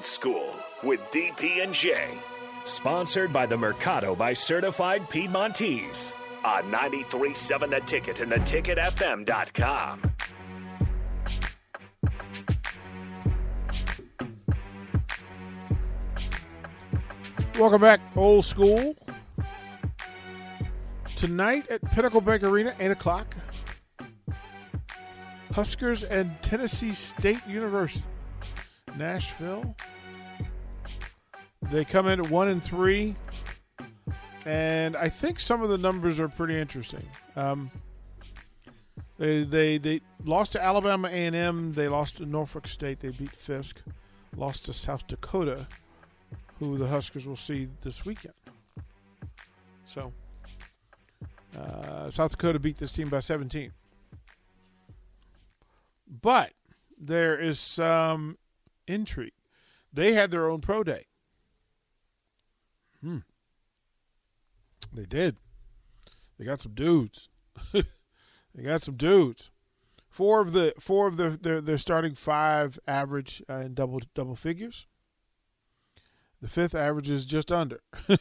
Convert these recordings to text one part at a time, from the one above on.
Old School with DP and J. Sponsored by the Mercado by Certified Piedmontese on 93.7 The Ticket and theticketfm.com. Welcome back, old school. Tonight at Pinnacle Bank Arena, 8 o'clock, Huskers and Tennessee State University. Nashville. They come in at 1 and 3. And I think some of the numbers are pretty interesting. Um, they, they they lost to Alabama A&M. They lost to Norfolk State. They beat Fisk. Lost to South Dakota who the Huskers will see this weekend. So, uh, South Dakota beat this team by 17. But there is some intrigue. They had their own pro day. Hmm. They did. They got some dudes. they got some dudes. Four of the four of the their, their starting five average uh, in double double figures. The fifth averages just under.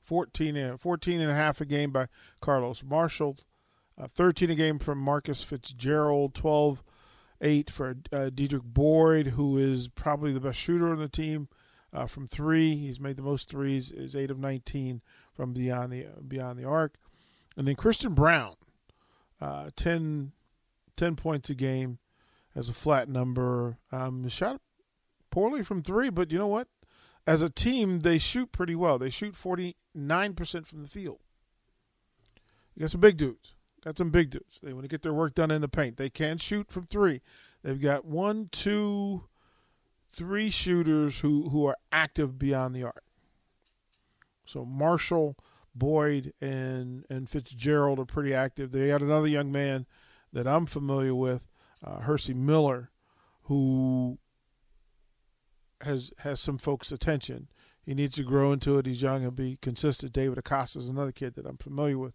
14, and, 14 and a half a game by Carlos Marshall. Uh, 13 a game from Marcus Fitzgerald. 12 8 for uh, Dedrick Boyd, who is probably the best shooter on the team uh, from three. He's made the most threes. Is 8 of 19 from beyond the beyond the arc. And then Christian Brown, uh, 10, 10 points a game as a flat number. Um, shot poorly from three, but you know what? As a team, they shoot pretty well. They shoot 49% from the field. You got some big dudes. Got some big dudes. They want to get their work done in the paint. They can shoot from three. They've got one, two, three shooters who, who are active beyond the arc. So Marshall, Boyd, and and Fitzgerald are pretty active. They got another young man that I'm familiar with, uh, Hercy Miller, who has has some folks' attention. He needs to grow into it. He's young and be consistent. David Acosta is another kid that I'm familiar with,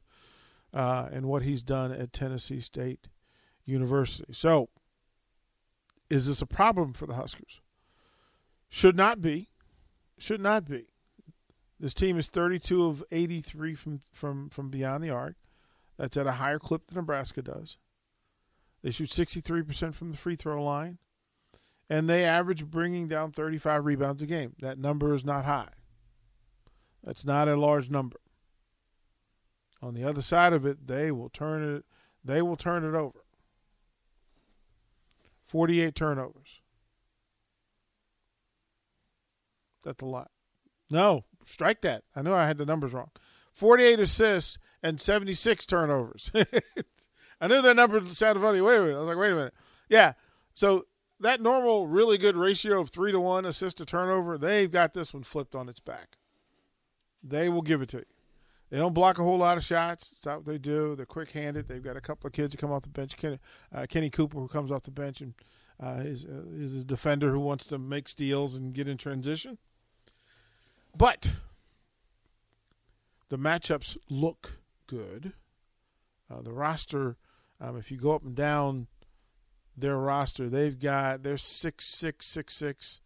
uh, and what he's done at Tennessee State University. So, is this a problem for the Huskers? Should not be. Should not be. This team is 32 of 83 from from from beyond the arc. That's at a higher clip than Nebraska does. They shoot 63% from the free throw line and they average bringing down 35 rebounds a game. That number is not high. That's not a large number. On the other side of it, they will turn it they will turn it over. 48 turnovers. That's a lot. No, strike that. I know I had the numbers wrong. 48 assists and 76 turnovers. I knew that number sounded funny. Wait a minute. I was like, wait a minute. Yeah. So that normal, really good ratio of three to one assist to turnover, they've got this one flipped on its back. They will give it to you. They don't block a whole lot of shots. That's not what they do. They're quick handed. They've got a couple of kids that come off the bench. Kenny, uh, Kenny Cooper, who comes off the bench and uh, is, uh, is a defender who wants to make steals and get in transition. But the matchups look good. Uh, the roster, um, if you go up and down their roster. They've got they're six six six six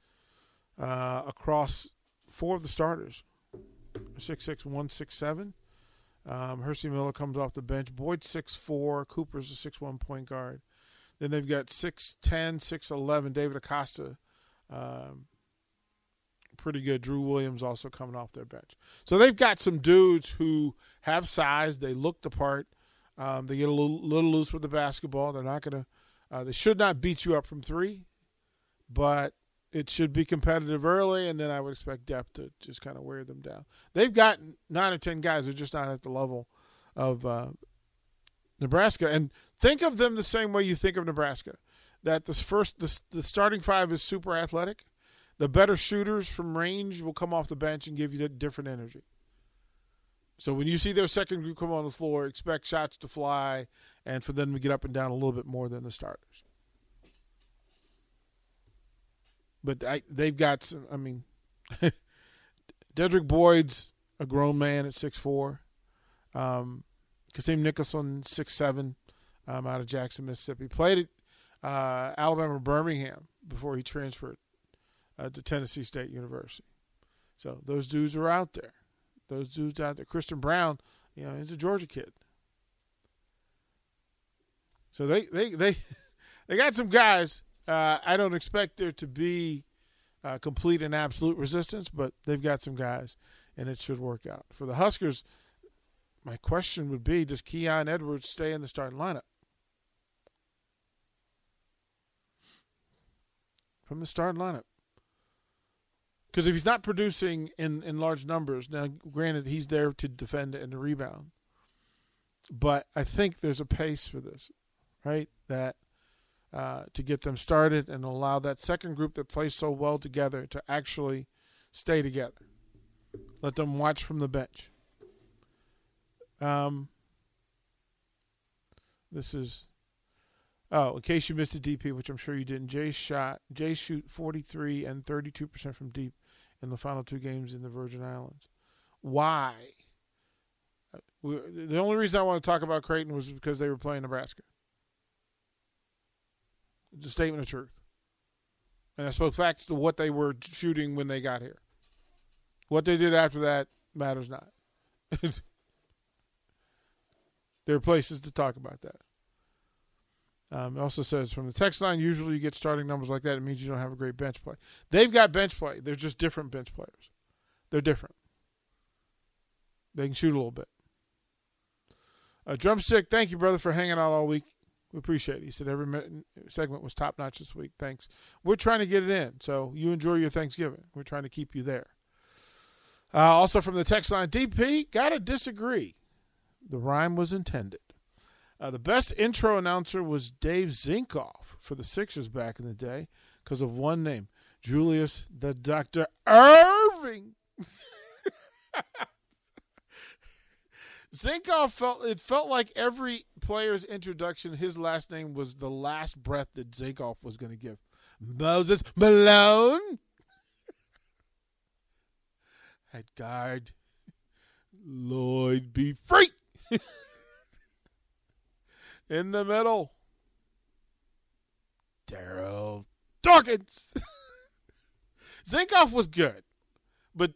uh, across four of the starters. Six six one six seven. Um, Hercy Miller comes off the bench. Boyd six four. Cooper's a six one point guard. Then they've got 6'10", 6'11", David Acosta, um, pretty good. Drew Williams also coming off their bench. So they've got some dudes who have size. They look the part. Um, they get a little, little loose with the basketball. They're not going to uh, they should not beat you up from three, but it should be competitive early, and then I would expect depth to just kind of wear them down. They've got nine or ten guys who are just not at the level of uh, Nebraska, and think of them the same way you think of Nebraska. That this first the, the starting five is super athletic. The better shooters from range will come off the bench and give you different energy. So when you see their second group come on the floor, expect shots to fly and for them to get up and down a little bit more than the starters. But I, they've got some. I mean, Dedrick Boyd's a grown man at six four. Um, Kasim Nicholson six seven, um, out of Jackson, Mississippi. Played at uh, Alabama Birmingham before he transferred uh, to Tennessee State University. So those dudes are out there. Those dudes out there. Christian Brown, you know, he's a Georgia kid. So they they they they got some guys. Uh, I don't expect there to be uh, complete and absolute resistance, but they've got some guys, and it should work out for the Huskers. My question would be: Does Keon Edwards stay in the starting lineup? From the starting lineup. Because if he's not producing in, in large numbers, now granted he's there to defend and to rebound, but I think there's a pace for this, right? That uh, to get them started and allow that second group that plays so well together to actually stay together. Let them watch from the bench. Um, this is oh, in case you missed a DP, which I'm sure you didn't. Jay shot Jay shoot 43 and 32 percent from deep in the final two games in the Virgin Islands. Why? Uh, the only reason I want to talk about Creighton was because they were playing Nebraska. It's a statement of truth. And I spoke facts to what they were shooting when they got here. What they did after that matters not. there are places to talk about that. Um, it also says from the text line, usually you get starting numbers like that. It means you don't have a great bench play. They've got bench play. They're just different bench players. They're different. They can shoot a little bit. Uh, Drumstick, thank you, brother, for hanging out all week. We appreciate it. He said every segment was top notch this week. Thanks. We're trying to get it in, so you enjoy your Thanksgiving. We're trying to keep you there. Uh, also from the text line, DP, gotta disagree. The rhyme was intended. Uh, the best intro announcer was Dave Zinkoff for the Sixers back in the day because of one name, Julius the Doctor Erving. Zinkoff felt it felt like every player's introduction, his last name was the last breath that Zinkoff was going to give. Moses Malone. At guard, Lloyd be free. In the middle, Darryl Dawkins. Zinkoff was good, but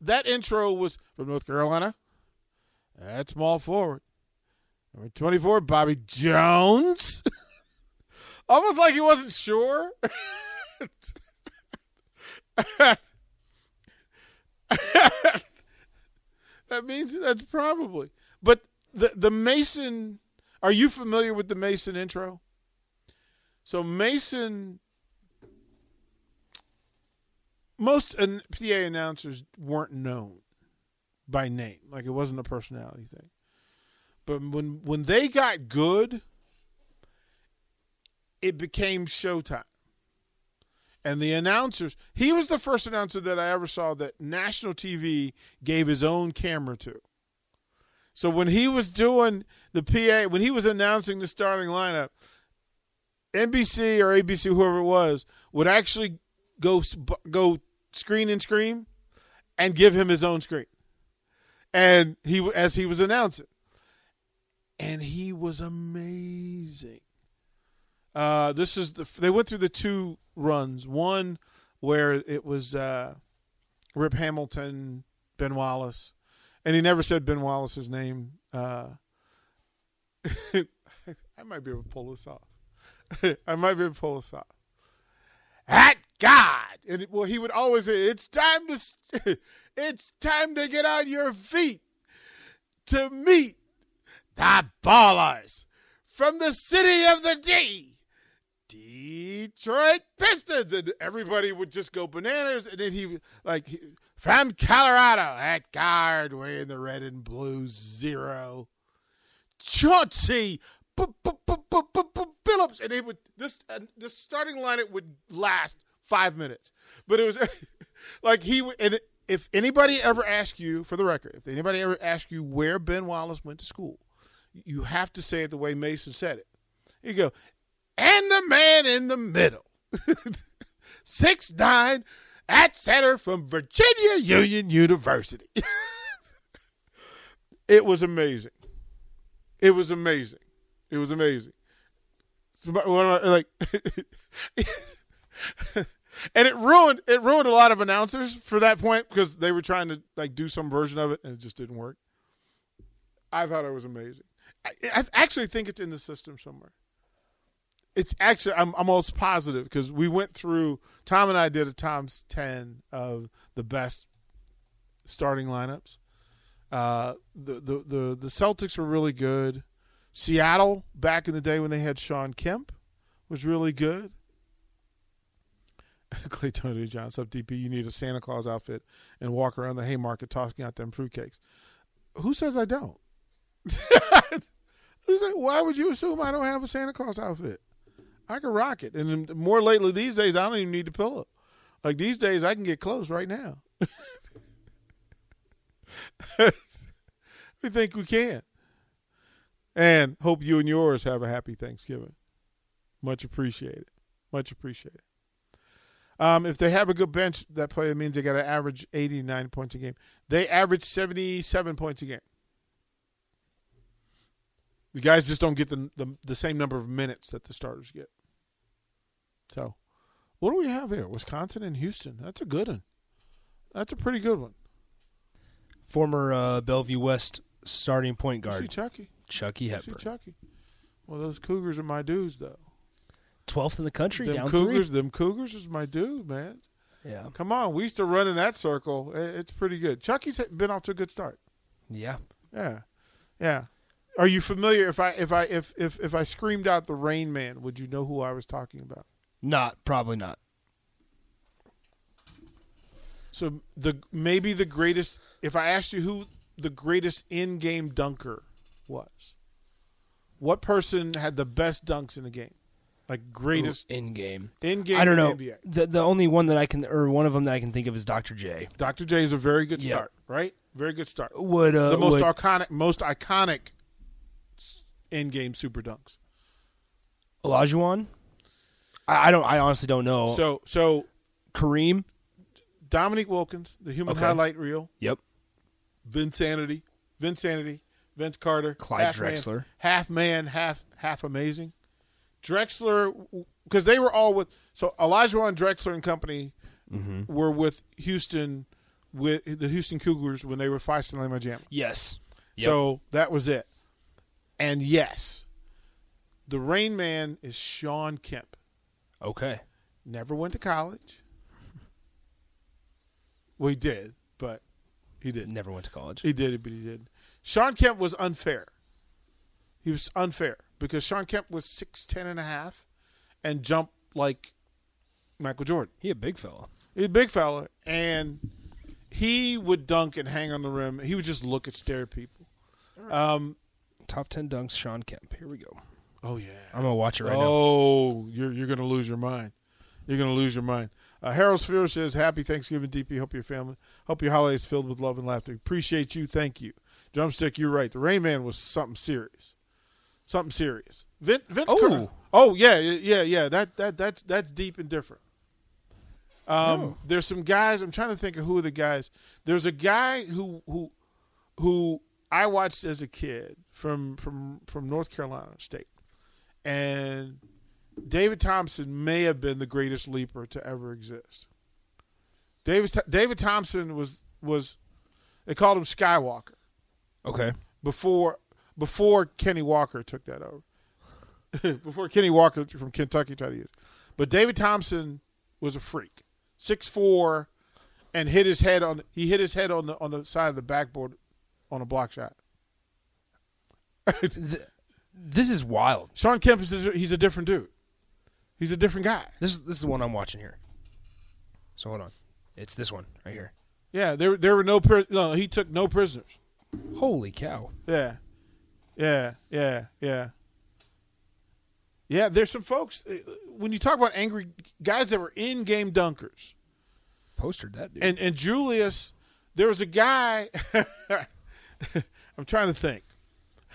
that intro was from North Carolina. That small forward. Number 24, Bobby Jones. Almost like he wasn't sure. that means that's probably. But the the Mason are you familiar with the Mason intro? So Mason most PA announcers weren't known by name. Like it wasn't a personality thing. But when when they got good, it became showtime. And the announcers, he was the first announcer that I ever saw that national TV gave his own camera to. So when he was doing the PA, when he was announcing the starting lineup, NBC or ABC, whoever it was, would actually go go screen and scream and give him his own screen and he as he was announcing, and he was amazing. Uh, this is the they went through the two runs. One where it was uh, Rip Hamilton, Ben Wallace, and he never said Ben Wallace's name. Uh, I might be able to pull this off. I might be able to pull this off. At God, and it, well, he would always say, "It's time to, it's time to get on your feet to meet the ballers from the city of the D, Detroit Pistons. And everybody would just go bananas. And then he, like, from Colorado at guard, wearing the red and blue zero. Chauncey Billups. And they would, this, uh, this starting lineup would last five minutes. But it was like he, and it, if anybody ever asks you, for the record, if anybody ever asks you where Ben Wallace went to school, you have to say it the way Mason said it. You go, and the man in the middle, six nine, at center from Virginia Union University. it was amazing. It was amazing. It was amazing. Like and it ruined it ruined a lot of announcers for that point because they were trying to like do some version of it and it just didn't work. I thought it was amazing. I, I actually think it's in the system somewhere. It's actually I'm, almost positive because we went through Tom and I did a Tom's ten of the best starting lineups. Uh, the, the the the Celtics were really good. Seattle back in the day when they had Shawn Kemp was really good. Clay Tony Johnson, up DP, you need a Santa Claus outfit and walk around the Haymarket tossing out them fruitcakes. Who says I don't? Who said, why would you assume I don't have a Santa Claus outfit? I can rock it. And more lately these days, I don't even need the pillow. Like these days, I can get close right now. we think we can. And hope you and yours have a happy Thanksgiving. Much appreciated. Much appreciated. Um, if they have a good bench, that player means they got to average 89 points a game. They average 77 points a game. The guys just don't get the, the, the same number of minutes that the starters get. So, what do we have here? Wisconsin and Houston. That's a good one. That's a pretty good one. Former uh, Bellevue West starting point guard Chucky. Chucky Hepburn, Chucky. Well, those Cougars are my dudes, though. twelfth in the country, Them down Cougars, them Cougars is my dude, man. Yeah, Come on, we used to run in that circle. It's pretty good. Chucky's been off to a good start. yeah. Yeah, yeah. Are you familiar? If I if I if if if I screamed out the Rain Man, would you know who I was talking about? Not probably not. So the maybe the greatest. If I asked you who the greatest in-game dunker was, what person had the best dunks in the game? Like greatest in game. in-game. I don't know. the NBA. The the only one that I can, or one of them that I can think of is Dr. J. Dr. J is a very good Yeah. start, right? Very good start. Would uh, the most would, iconic, most iconic in-game super dunks. Olajuwon? I, I don't. I honestly don't know. So so Kareem? Dominique Wilkins, the human Okay. highlight reel, Yep. Vinsanity, Vinsanity, Vince Carter, Clyde half man- Drexler. half man, half half amazing. Drexler, because they were all with so Elijah and Drexler and company Mm-hmm. were with Houston, with the Houston Cougars when they were Phi Slama Jama. Yes. Yep. So that was it. And yes, the Rain Man is Shawn Kemp. Okay. Never went to college. Well, he did, but he didn't. Never went to college. He did, but he didn't. Shawn Kemp was unfair. He was unfair because Shawn Kemp was 6'10 and a half and jumped like Michael Jordan. He a big fella. He a big fella, and he would dunk and hang on the rim. He would just look at stare at people. Um, Top ten dunks. Shawn Kemp. Here we go. oh yeah. I'm gonna watch it right now. oh, you're you're gonna lose your mind. You're gonna lose your mind. Uh, Harold Sphere says, "Happy Thanksgiving, DP. Hope your family, hope your holidays filled with love and laughter. Appreciate you. Thank you, Drumstick. You're right. The Rain Man was something serious, something serious. Vince, Vince Oh. Carter- oh yeah, yeah, yeah. That that that's that's deep and different. Um, Oh. there's some guys. I'm trying to think of who are the guys. There's a guy who who who I watched as a kid from from from North Carolina State, and David Thompson may have been the greatest leaper to ever exist. David David Thompson was was they called him Skywalker Okay. before before Kenny Walker took that over. before Kenny Walker from Kentucky tried to use. But David Thompson was a freak. Six four and hit his head on he hit his head on the on the side of the backboard on a block shot. Th- this is wild. Shawn Kemp is a, he's a different dude. He's a different guy. This is this is the one I'm watching here. So hold on. It's this one right here. Yeah, there there were no no he took no prisoners. Holy cow. Yeah. Yeah, yeah, yeah. Yeah, there's some folks uh, when you talk about angry guys that were in-game dunkers. Postered that dude. And and Julius, there was a guy. I'm trying to think.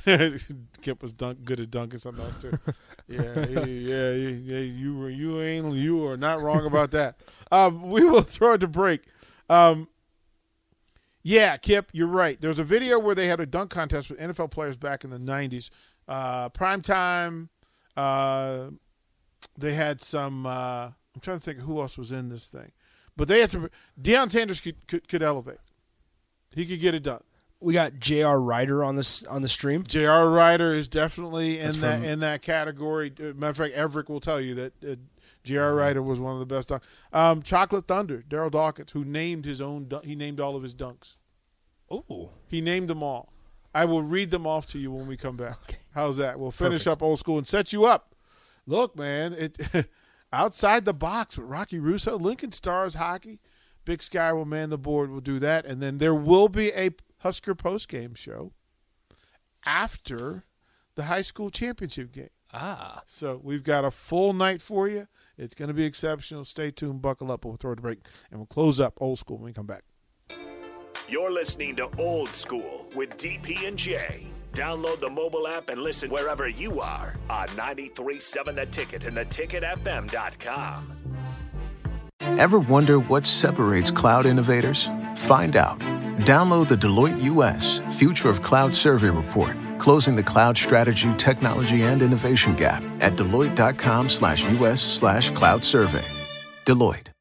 Kip was dunk, good at dunking something else too. yeah, yeah, yeah, yeah. You were, you ain't, you are not wrong about that. Um, we will throw it to break. Um, yeah, Kip, you're right. There was a video where they had a dunk contest with NFL players back in the '90s. Uh, prime time. Uh, they had some. Uh, I'm trying to think of who else was in this thing, but they had some. Deion Sanders could, could, could elevate. He could get it done. We got J.R. Rider on this on the stream. J.R. Rider is definitely in That's that from- in that category. Uh, Matter of fact, Everett will tell you that uh, J.R. Rider was one of the best. Dunk- um, Chocolate Thunder, Darryl Dawkins, who named his own. dun- He named all of his dunks. Oh, He named them all. I will read them off to you when we come back. How's that? We'll finish Perfect. up old school and set you up. Look, man, it outside the box with Rocky Russo, Lincoln Stars hockey. Big Sky will man the board. We'll do that, and then there will be a Husker post game show after the high school championship game. ah, So we've got a full night for you. It's going to be exceptional. Stay tuned. Buckle up. We'll throw it a break, and we'll close up old school when we come back. You're listening to Old School with DP and J. Download the mobile app and listen wherever you are on 93.7 The Ticket and theticketfm.com. Ever wonder what separates cloud innovators? Find out. Download the Deloitte US Future of Cloud Survey Report, closing the cloud strategy, technology, and innovation gap at deloitte.com slash US slash cloud survey. Deloitte.